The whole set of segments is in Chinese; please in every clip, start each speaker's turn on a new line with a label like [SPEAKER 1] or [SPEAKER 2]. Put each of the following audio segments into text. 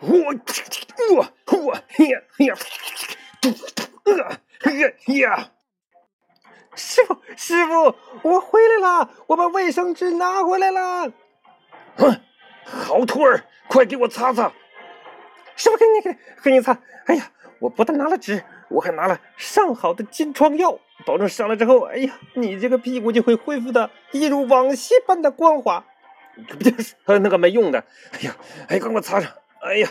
[SPEAKER 1] 我我我呀呀，呃呀呀！
[SPEAKER 2] 师傅，师傅，我回来了，我把卫生纸拿回来了。
[SPEAKER 1] 哼，好徒儿，快给我擦擦。
[SPEAKER 2] 师傅，给你给给你擦。哎呀，我不但拿了纸，我还拿了上好的金疮药，保证上了之后，哎呀，你这个屁股就会恢复的一如往昔般的光滑。
[SPEAKER 1] 不就是那个没用的？哎呀，哎，给我擦上。哎呀，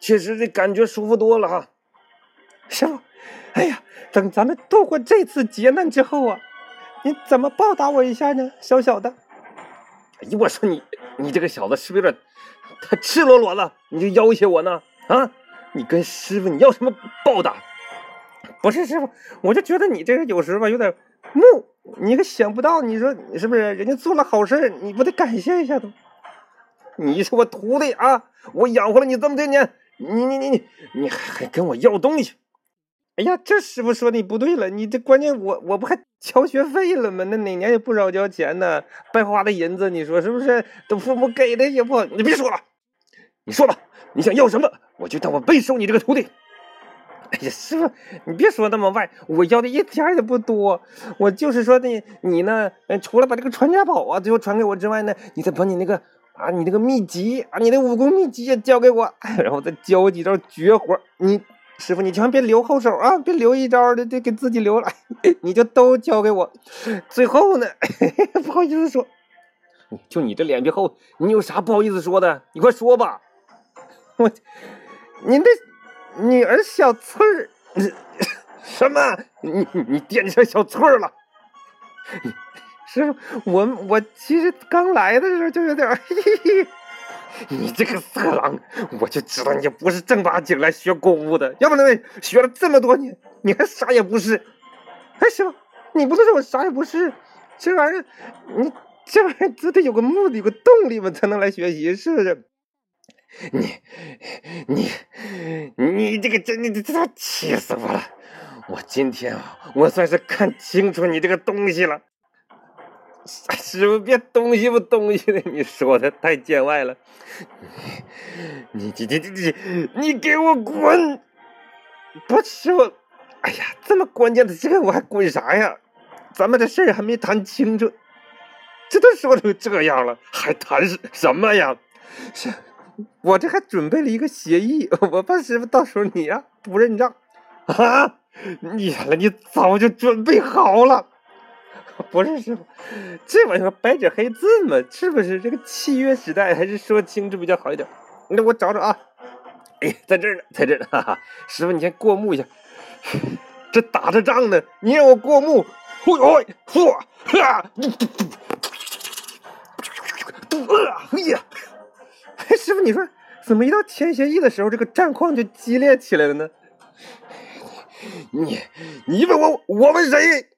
[SPEAKER 1] 确实这感觉舒服多了哈。
[SPEAKER 2] 师傅，哎呀，等咱们度过这次劫难之后啊，你怎么报答我一下呢？小小的。
[SPEAKER 1] 哎呀，我说你，你这个小子是不是有点太赤裸裸了？你就要挟我呢？啊，你跟师傅你要什么报答？
[SPEAKER 2] 不是师傅，我就觉得你这个有时候吧有点木，你可想不到，你说是不是？人家做了好事，你不得感谢一下都？
[SPEAKER 1] 你是我徒弟啊，我养活了你这么多年，你你你你你还跟我要东西？
[SPEAKER 2] 哎呀，这师傅说你不对了，你这关键我我不还交学费了吗？那哪年也不少交钱呢，白花的银子，你说是不是？都父母给的也不，
[SPEAKER 1] 你别说了，你说吧，你想要什么，我就当我没收你这个徒弟。
[SPEAKER 2] 哎呀，师傅，你别说那么外，我要的一点也不多，我就是说的你呢，除了把这个传家宝啊最后传给我之外呢，你再把你那个。啊，你那个秘籍啊，你的武功秘籍也教给我，然后再教我几招绝活。你师傅，你千万别留后手啊，别留一招的，得给自己留了。你就都教给我。最后呢，不好意思说，
[SPEAKER 1] 就你这脸皮厚，你有啥不好意思说的？你快说吧。
[SPEAKER 2] 我，您的女儿小翠儿，
[SPEAKER 1] 什么？你你惦记上小翠儿了？
[SPEAKER 2] 师傅，我我其实刚来的时候就有点，嘿嘿嘿，
[SPEAKER 1] 你这个色狼，我就知道你不是正八经来学功夫的，要不然学了这么多年，你还啥也不是。
[SPEAKER 2] 哎，师傅，你不能说我啥也不是，这玩意儿，你这玩意儿这得有个目的，有个动力嘛，才能来学习，是不是？
[SPEAKER 1] 你你你这个真的这气死我了！我今天啊，我算是看清楚你这个东西了。师傅，别东西不东西的，你说的太见外了。你你你你你你给我滚！
[SPEAKER 2] 不师傅，哎呀，这么关键的事我还滚啥呀？咱们这事儿还没谈清楚，这都说成这样了，还谈什什么呀？是，我这还准备了一个协议，我怕师傅到时候你呀不认账
[SPEAKER 1] 啊！你了，你早就准备好了。
[SPEAKER 2] 不是师傅，这玩意儿白纸黑字嘛，是不是？这个契约时代还是说清楚比较好一点。那我找找啊，
[SPEAKER 1] 哎，在这儿呢，在这儿呢。哈哈，师傅，你先过目一下。这打着仗呢，你让我过目？嚯嚯嚯！啊！
[SPEAKER 2] 哎呀！师傅，你说怎么一到签协议的时候，这个战况就激烈起来了呢？
[SPEAKER 1] 你你问我，我问谁？